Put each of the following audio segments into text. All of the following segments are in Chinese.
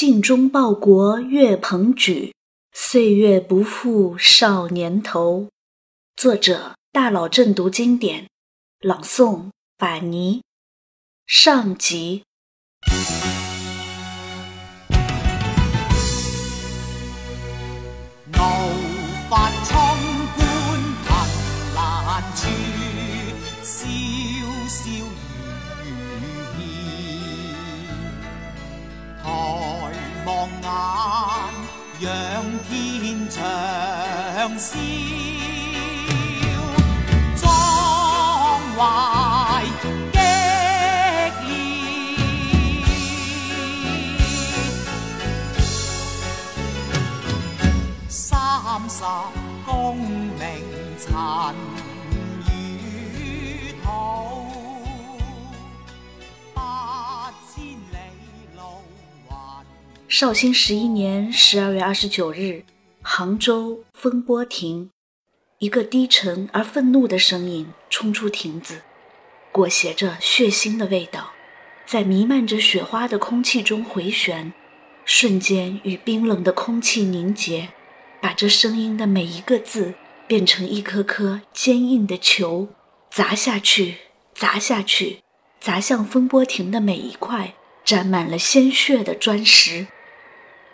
尽忠报国岳鹏举，岁月不负少年头。作者：大佬正读经典，朗诵：法尼。上集。仰天长啸，壮怀激烈，三十功名尘绍兴十一年十二月二十九日，杭州风波亭，一个低沉而愤怒的声音冲出亭子，裹挟着血腥的味道，在弥漫着雪花的空气中回旋，瞬间与冰冷的空气凝结，把这声音的每一个字变成一颗颗坚硬的球，砸下去，砸下去，砸向风波亭的每一块沾满了鲜血的砖石。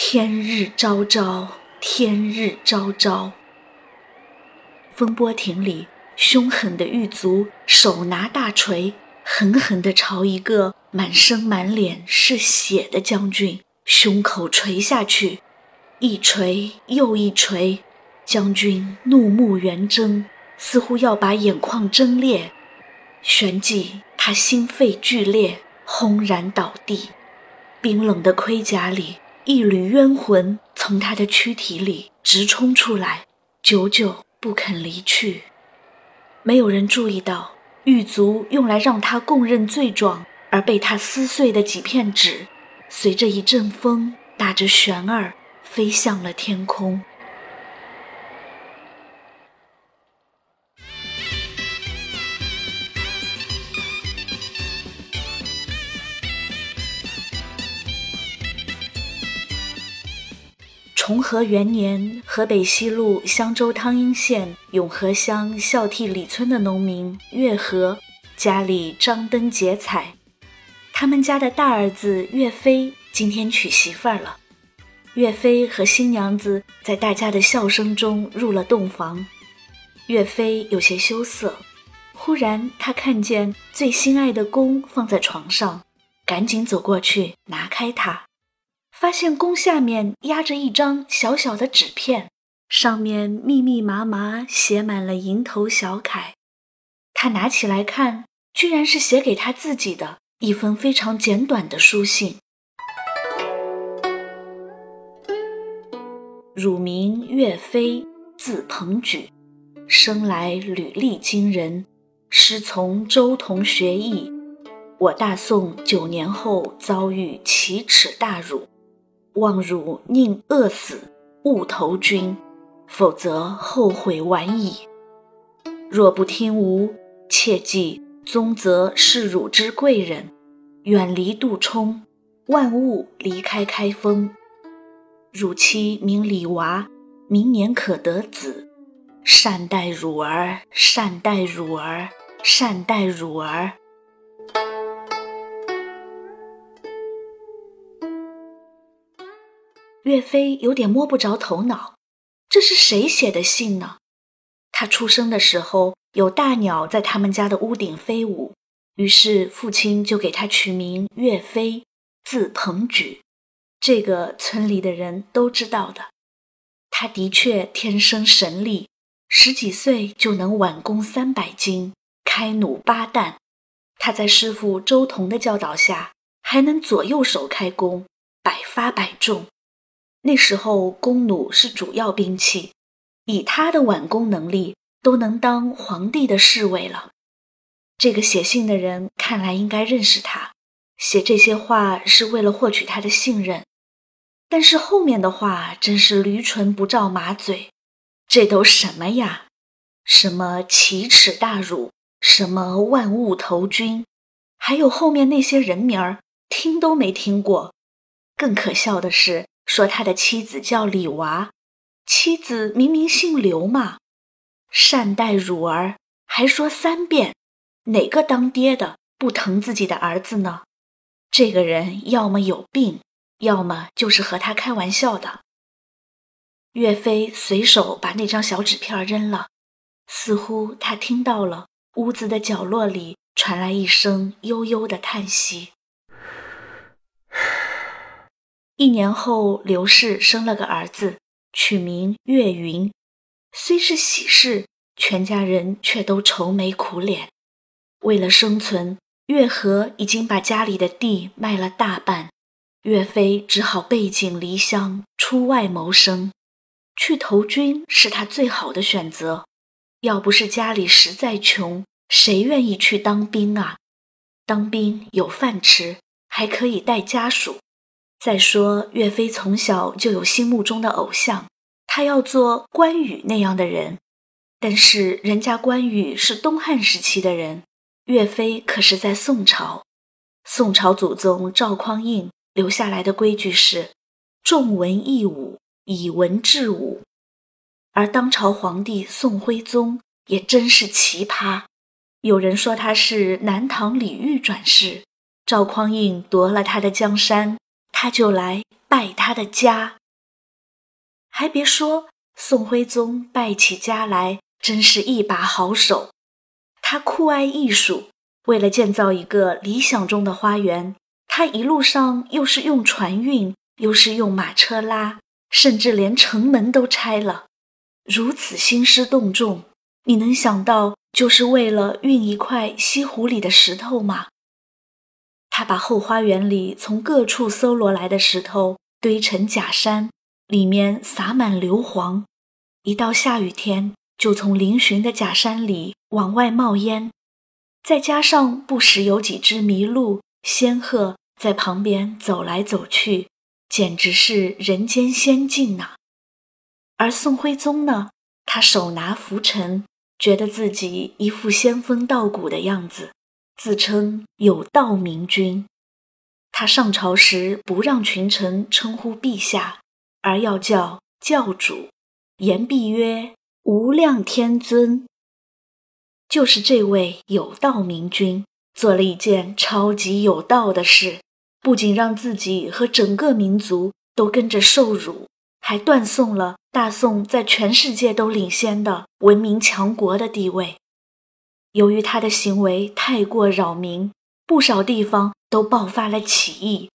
天日昭昭，天日昭昭。风波亭里，凶狠的狱卒手拿大锤，狠狠地朝一个满身满脸是血的将军胸口锤下去，一锤又一锤。将军怒目圆睁，似乎要把眼眶睁裂，旋即他心肺剧烈，轰然倒地。冰冷的盔甲里。一缕冤魂从他的躯体里直冲出来，久久不肯离去。没有人注意到，狱卒用来让他供认罪状而被他撕碎的几片纸，随着一阵风打着旋儿飞向了天空。崇和元年，河北西路襄州汤阴县永和乡孝悌里村的农民岳和家里张灯结彩，他们家的大儿子岳飞今天娶媳妇儿了。岳飞和新娘子在大家的笑声中入了洞房。岳飞有些羞涩，忽然他看见最心爱的弓放在床上，赶紧走过去拿开它。发现弓下面压着一张小小的纸片，上面密密麻麻写满了蝇头小楷。他拿起来看，居然是写给他自己的一封非常简短的书信。汝名岳飞，字鹏举，生来履历惊人，师从周同学艺。我大宋九年后遭遇奇耻大辱。望汝宁饿死，勿投军，否则后悔晚矣。若不听吾，切记宗泽是汝之贵人，远离杜充，万勿离开开封。汝妻名李娃，明年可得子，善待汝儿，善待汝儿，善待汝儿。岳飞有点摸不着头脑，这是谁写的信呢？他出生的时候有大鸟在他们家的屋顶飞舞，于是父亲就给他取名岳飞，字鹏举。这个村里的人都知道的。他的确天生神力，十几岁就能挽弓三百斤，开弩八弹。他在师傅周同的教导下，还能左右手开弓，百发百中。那时候弓弩是主要兵器，以他的挽弓能力，都能当皇帝的侍卫了。这个写信的人看来应该认识他，写这些话是为了获取他的信任。但是后面的话真是驴唇不照马嘴，这都什么呀？什么奇耻大辱？什么万物投军？还有后面那些人名儿，听都没听过。更可笑的是，说他的妻子叫李娃，妻子明明姓刘嘛。善待乳儿，还说三遍，哪个当爹的不疼自己的儿子呢？这个人要么有病，要么就是和他开玩笑的。岳飞随手把那张小纸片扔了，似乎他听到了屋子的角落里传来一声悠悠的叹息。一年后，刘氏生了个儿子，取名岳云。虽是喜事，全家人却都愁眉苦脸。为了生存，岳和已经把家里的地卖了大半，岳飞只好背井离乡出外谋生。去投军是他最好的选择。要不是家里实在穷，谁愿意去当兵啊？当兵有饭吃，还可以带家属。再说，岳飞从小就有心目中的偶像。他要做关羽那样的人，但是人家关羽是东汉时期的人，岳飞可是在宋朝。宋朝祖宗赵匡胤留下来的规矩是重文抑武，以文治武。而当朝皇帝宋徽宗也真是奇葩，有人说他是南唐李煜转世，赵匡胤夺了他的江山，他就来拜他的家。还别说，宋徽宗败起家来真是一把好手。他酷爱艺术，为了建造一个理想中的花园，他一路上又是用船运，又是用马车拉，甚至连城门都拆了。如此兴师动众，你能想到就是为了运一块西湖里的石头吗？他把后花园里从各处搜罗来的石头堆成假山。里面洒满硫磺，一到下雨天，就从嶙峋的假山里往外冒烟。再加上不时有几只麋鹿、仙鹤在旁边走来走去，简直是人间仙境呐。而宋徽宗呢，他手拿拂尘，觉得自己一副仙风道骨的样子，自称有道明君。他上朝时不让群臣称呼陛下。而要叫教主，言必曰无量天尊。就是这位有道明君做了一件超级有道的事，不仅让自己和整个民族都跟着受辱，还断送了大宋在全世界都领先的文明强国的地位。由于他的行为太过扰民，不少地方都爆发了起义。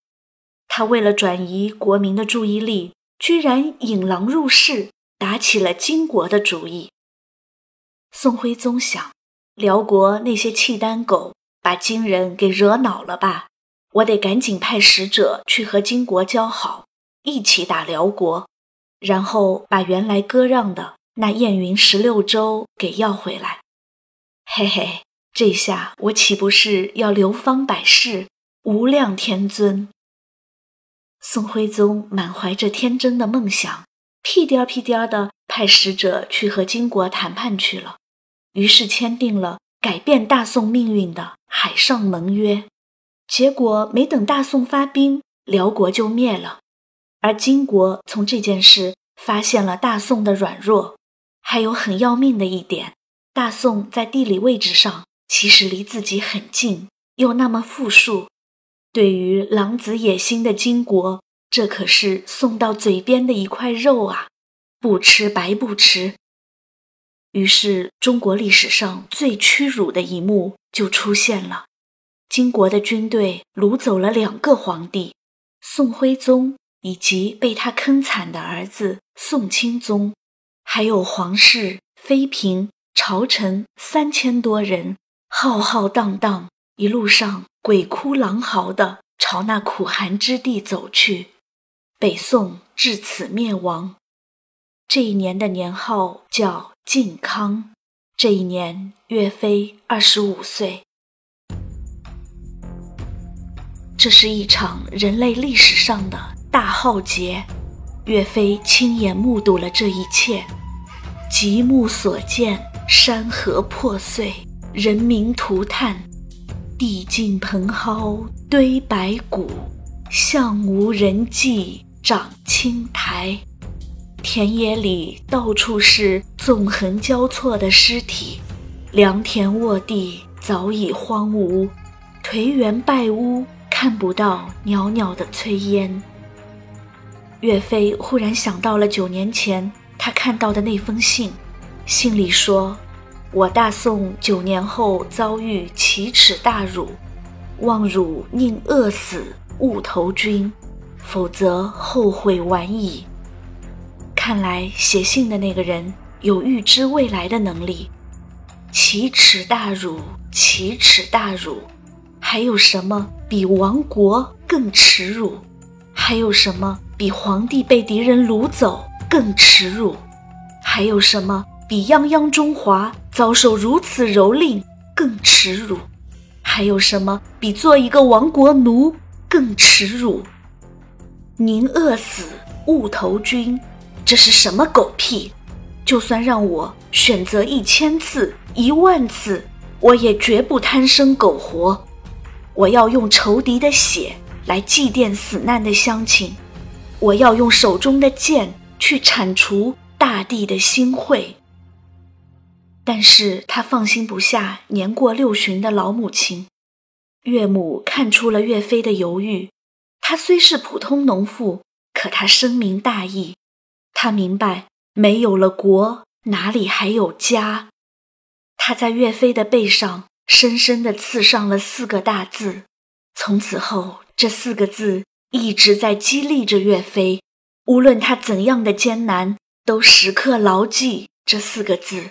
他为了转移国民的注意力。居然引狼入室，打起了金国的主意。宋徽宗想，辽国那些契丹狗把金人给惹恼了吧？我得赶紧派使者去和金国交好，一起打辽国，然后把原来割让的那燕云十六州给要回来。嘿嘿，这下我岂不是要流芳百世，无量天尊？宋徽宗满怀着天真的梦想，屁颠儿屁颠儿的派使者去和金国谈判去了，于是签订了改变大宋命运的海上盟约。结果没等大宋发兵，辽国就灭了。而金国从这件事发现了大宋的软弱，还有很要命的一点：大宋在地理位置上其实离自己很近，又那么富庶。对于狼子野心的金国，这可是送到嘴边的一块肉啊，不吃白不吃。于是，中国历史上最屈辱的一幕就出现了：金国的军队掳走了两个皇帝，宋徽宗以及被他坑惨的儿子宋钦宗，还有皇室、妃嫔、朝臣三千多人，浩浩荡荡，一路上。鬼哭狼嚎的朝那苦寒之地走去，北宋至此灭亡。这一年的年号叫靖康，这一年岳飞二十五岁。这是一场人类历史上的大浩劫，岳飞亲眼目睹了这一切，极目所见，山河破碎，人民涂炭。地尽蓬蒿堆白骨，向无人迹长青苔。田野里到处是纵横交错的尸体，良田沃地早已荒芜，颓垣败屋看不到袅袅的炊烟。岳飞忽然想到了九年前他看到的那封信，信里说：“我大宋九年后遭遇奇耻大辱，望汝宁饿死勿投军，否则后悔晚矣。”看来写信的那个人有预知未来的能力。奇耻大辱，奇耻大辱，还有什么比亡国更耻辱？还有什么比皇帝被敌人掳走更耻辱？还有什么比泱泱中华遭受如此蹂躏更耻辱？还有什么比做一个亡国奴更耻辱？宁饿死勿投军。这是什么狗屁！就算让我选择一千次、一万次，我也绝不贪生苟活。我要用仇敌的血来祭奠死难的乡亲，我要用手中的剑去铲除大地的心秽。但是他放心不下年过六旬的老母亲，岳母看出了岳飞的犹豫。他虽是普通农妇，可他深明大义。他明白，没有了国，哪里还有家？他在岳飞的背上深深地刺上了四个大字。从此后，这四个字一直在激励着岳飞，无论他怎样的艰难，都时刻牢记这四个字：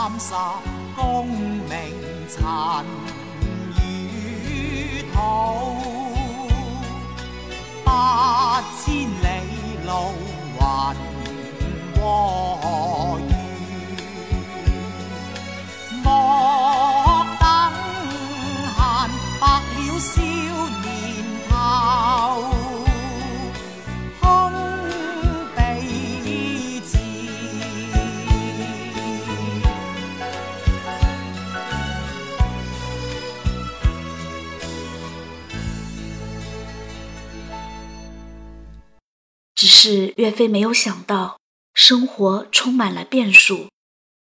三十功名尘与土，八千里路云和。只是岳飞没有想到，生活充满了变数。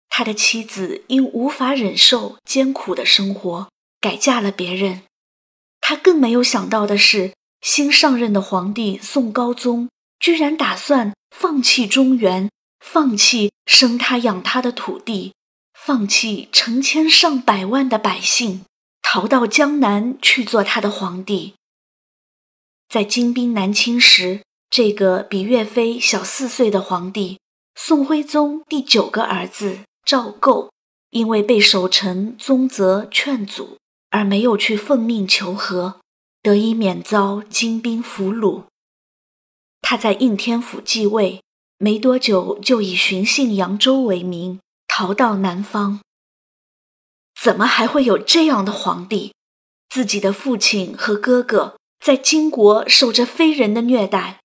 他的妻子因无法忍受艰苦的生活，改嫁了别人。他更没有想到的是，新上任的皇帝宋高宗居然打算放弃中原，放弃生他养他的土地，放弃成千上百万的百姓，逃到江南去做他的皇帝。在金兵南侵时。这个比岳飞小四岁的皇帝，宋徽宗第九个儿子赵构，因为被守臣宗泽劝阻，而没有去奉命求和，得以免遭金兵俘虏。他在应天府继位没多久，就以寻衅扬州为名逃到南方。怎么还会有这样的皇帝？自己的父亲和哥哥在金国受着非人的虐待。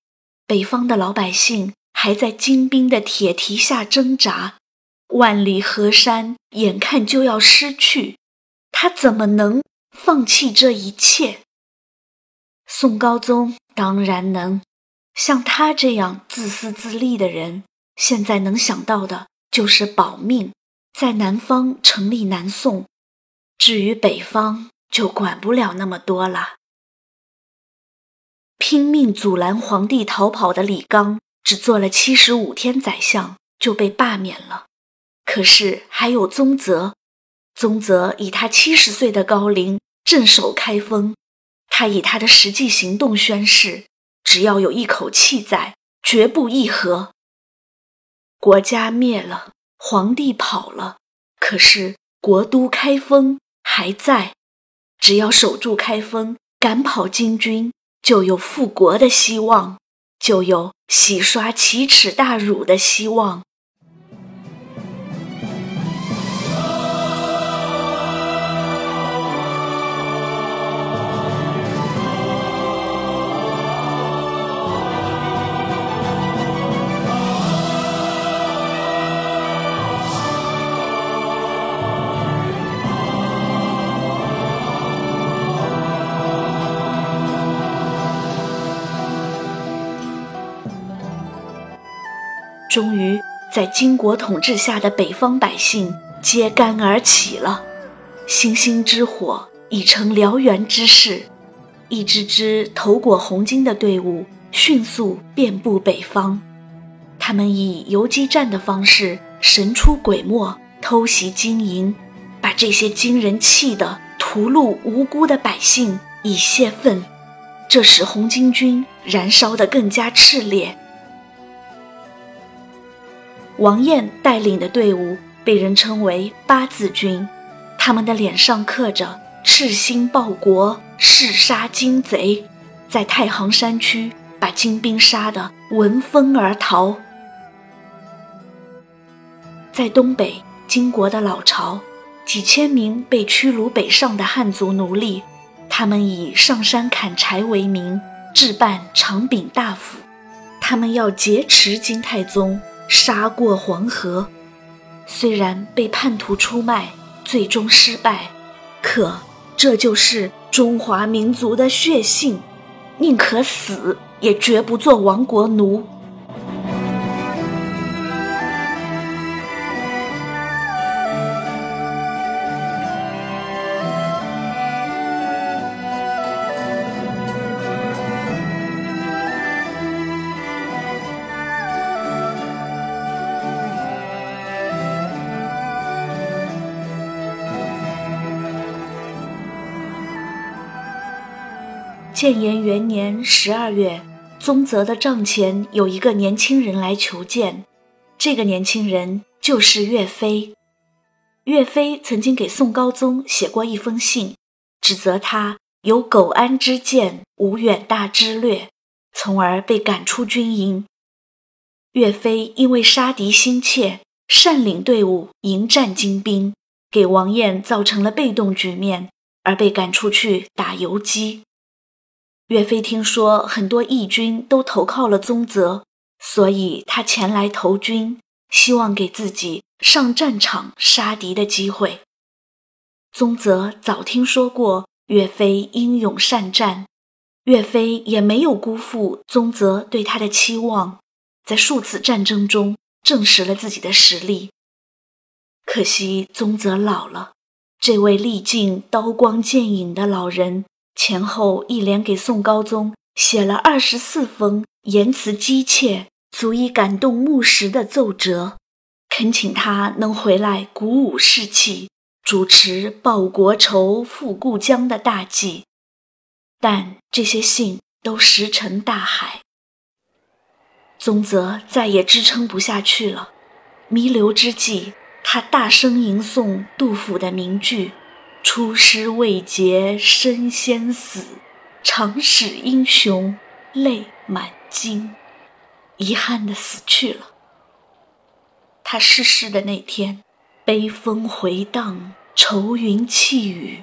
北方的老百姓还在金兵的铁蹄下挣扎，万里河山眼看就要失去，他怎么能放弃这一切？宋高宗当然能，像他这样自私自利的人，现在能想到的就是保命，在南方成立南宋，至于北方就管不了那么多了。拼命阻拦皇帝逃跑的李纲，只做了七十五天宰相就被罢免了。可是还有宗泽，宗泽以他七十岁的高龄镇守开封，他以他的实际行动宣誓：只要有一口气在，绝不议和。国家灭了，皇帝跑了，可是国都开封还在。只要守住开封，赶跑金军，就有复国的希望，就有洗刷奇耻大辱的希望。终于，在金国统治下的北方百姓揭竿而起了，星星之火已成燎原之势，一支支头裹红巾的队伍迅速遍布北方。他们以游击战的方式神出鬼没，偷袭金营，把这些金人气得屠戮无辜的百姓以泄愤，这使红巾军燃烧得更加炽烈。王彦带领的队伍被人称为八字军，他们的脸上刻着“赤心报国，誓杀金贼”，在太行山区把金兵杀得闻风而逃。在东北金国的老巢，几千名被驱逐北上的汉族奴隶，他们以上山砍柴为名，置办长柄大斧，他们要劫持金太宗。杀过黄河，虽然被叛徒出卖，最终失败，可这就是中华民族的血性，宁可死，也绝不做亡国奴。建炎元年十二月，宗泽的帐前有一个年轻人来求见。这个年轻人就是岳飞。岳飞曾经给宋高宗写过一封信，指责他有苟安之见，无远大之略，从而被赶出军营。岳飞因为杀敌心切，善领队伍迎战金兵，给王彦造成了被动局面，而被赶出去打游击。岳飞听说很多义军都投靠了宗泽，所以他前来投军，希望给自己上战场杀敌的机会。宗泽早听说过岳飞英勇善战，岳飞也没有辜负宗泽对他的期望，在数次战争中证实了自己的实力。可惜宗泽老了，这位历尽刀光剑影的老人。前后一连给宋高宗写了二十四封言辞激切、足以感动木石的奏折，恳请他能回来鼓舞士气，主持报国仇、复故疆的大计。但这些信都石沉大海。宗泽再也支撑不下去了，弥留之际，他大声吟诵杜甫的名句。出师未捷身先死，长使英雄泪满襟，遗憾的死去了。他逝世的那天，悲风回荡，愁云泣雨，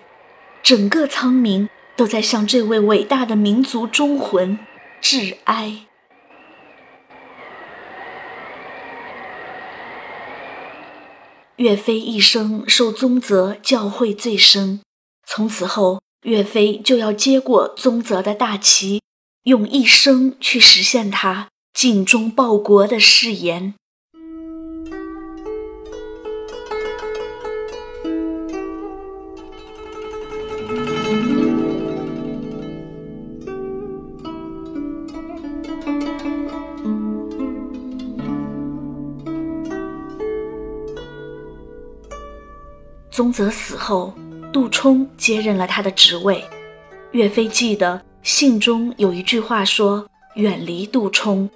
整个苍冥都在向这位伟大的民族忠魂致哀。岳飞一生受宗泽教诲最深，从此后，岳飞就要接过宗泽的大旗，用一生去实现他尽忠报国的誓言。宗泽死后，杜充接任了他的职位。岳飞记得信中有一句话说：“远离杜充。”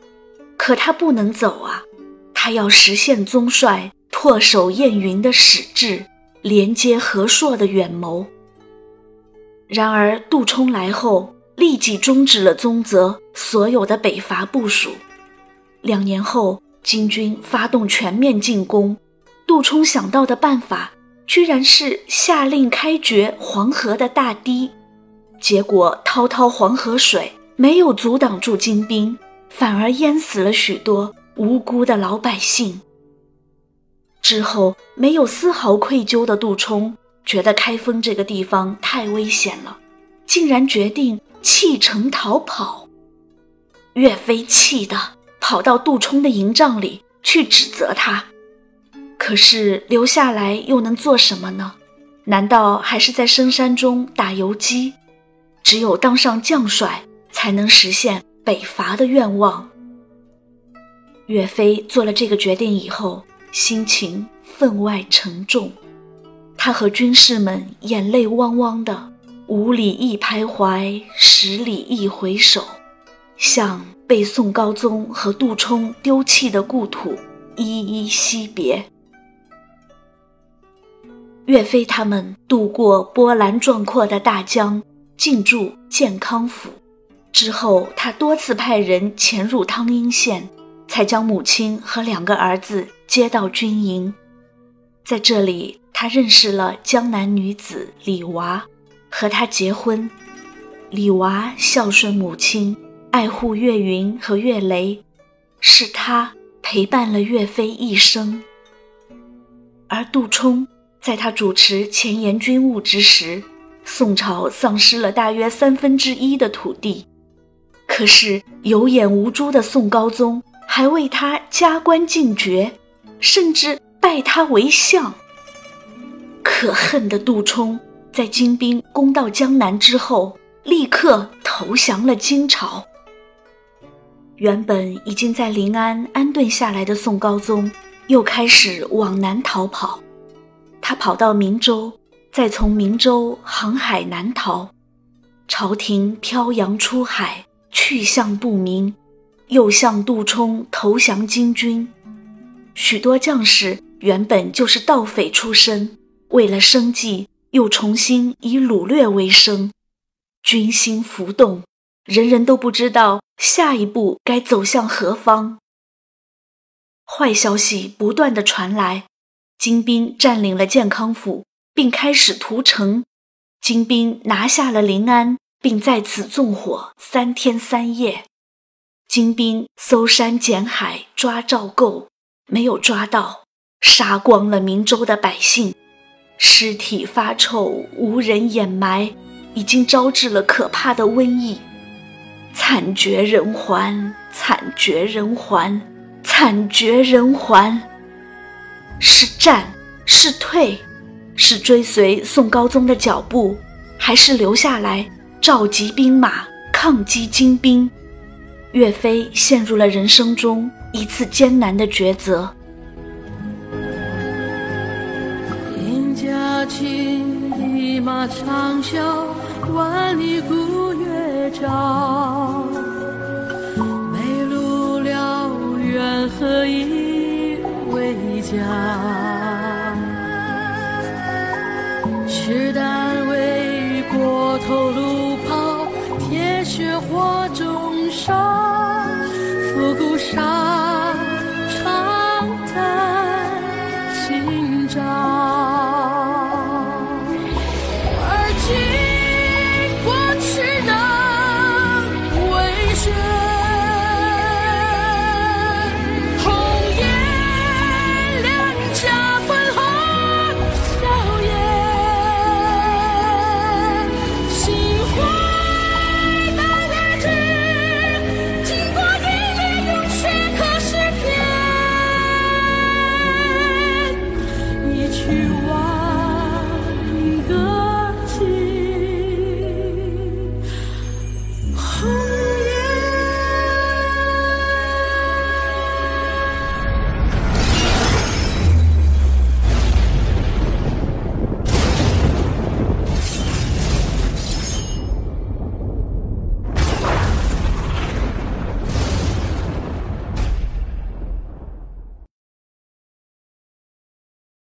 可他不能走啊，他要实现宗帅唾手燕云的矢志，连接河朔的远谋。然而杜充来后，立即终止了宗泽所有的北伐部署。两年后，金军发动全面进攻，杜充想到的办法，居然是下令开掘黄河的大堤。结果滔滔黄河水没有阻挡住金兵，反而淹死了许多无辜的老百姓。之后没有丝毫愧疚的杜充，觉得开封这个地方太危险了，竟然决定弃城逃跑。岳飞气的跑到杜充的营帐里去指责他，可是留下来又能做什么呢？难道还是在深山中打游击？只有当上将帅，才能实现北伐的愿望。岳飞做了这个决定以后，心情分外沉重。他和军士们眼泪汪汪的，五里一徘徊，十里一回首，向被宋高宗和杜充丢弃的故土依依惜别。岳飞他们渡过波澜壮阔的大江。进驻建康府之后，他多次派人潜入汤阴县，才将母亲和两个儿子接到军营。在这里，他认识了江南女子李娃，和她结婚。李娃孝顺母亲，爱护岳云和岳雷，是他陪伴了岳飞一生。而杜充在他主持前沿军务之时。宋朝丧失了大约三分之一的土地，可是有眼无珠的宋高宗还为他加官进爵，甚至拜他为相。可恨的杜充在金兵攻到江南之后，立刻投降了金朝。原本已经在临安安顿下来的宋高宗，又开始往南逃跑，他跑到明州。再从明州航海南逃，朝廷漂洋出海，去向不明，又向杜充投降金军。许多将士原本就是盗匪出身，为了生计，又重新以掳掠为生，军心浮动，人人都不知道下一步该走向何方。坏消息不断的传来，金兵占领了健康府。并开始屠城，金兵拿下了临安，并在此纵火三天三夜。金兵搜山捡海抓赵构，没有抓到，杀光了明州的百姓，尸体发臭，无人掩埋，已经招致了可怕的瘟疫。惨绝人寰，惨绝人寰，惨绝人寰！是战是退？是追随宋高宗的脚步，还是留下来召集兵马抗击金兵？岳飞陷入了人生中一次艰难的抉择。天驾青衣马长啸，万里孤月照。梅路辽远，何以回家。吃单位过头路跑，铁血火中烧，复古烧。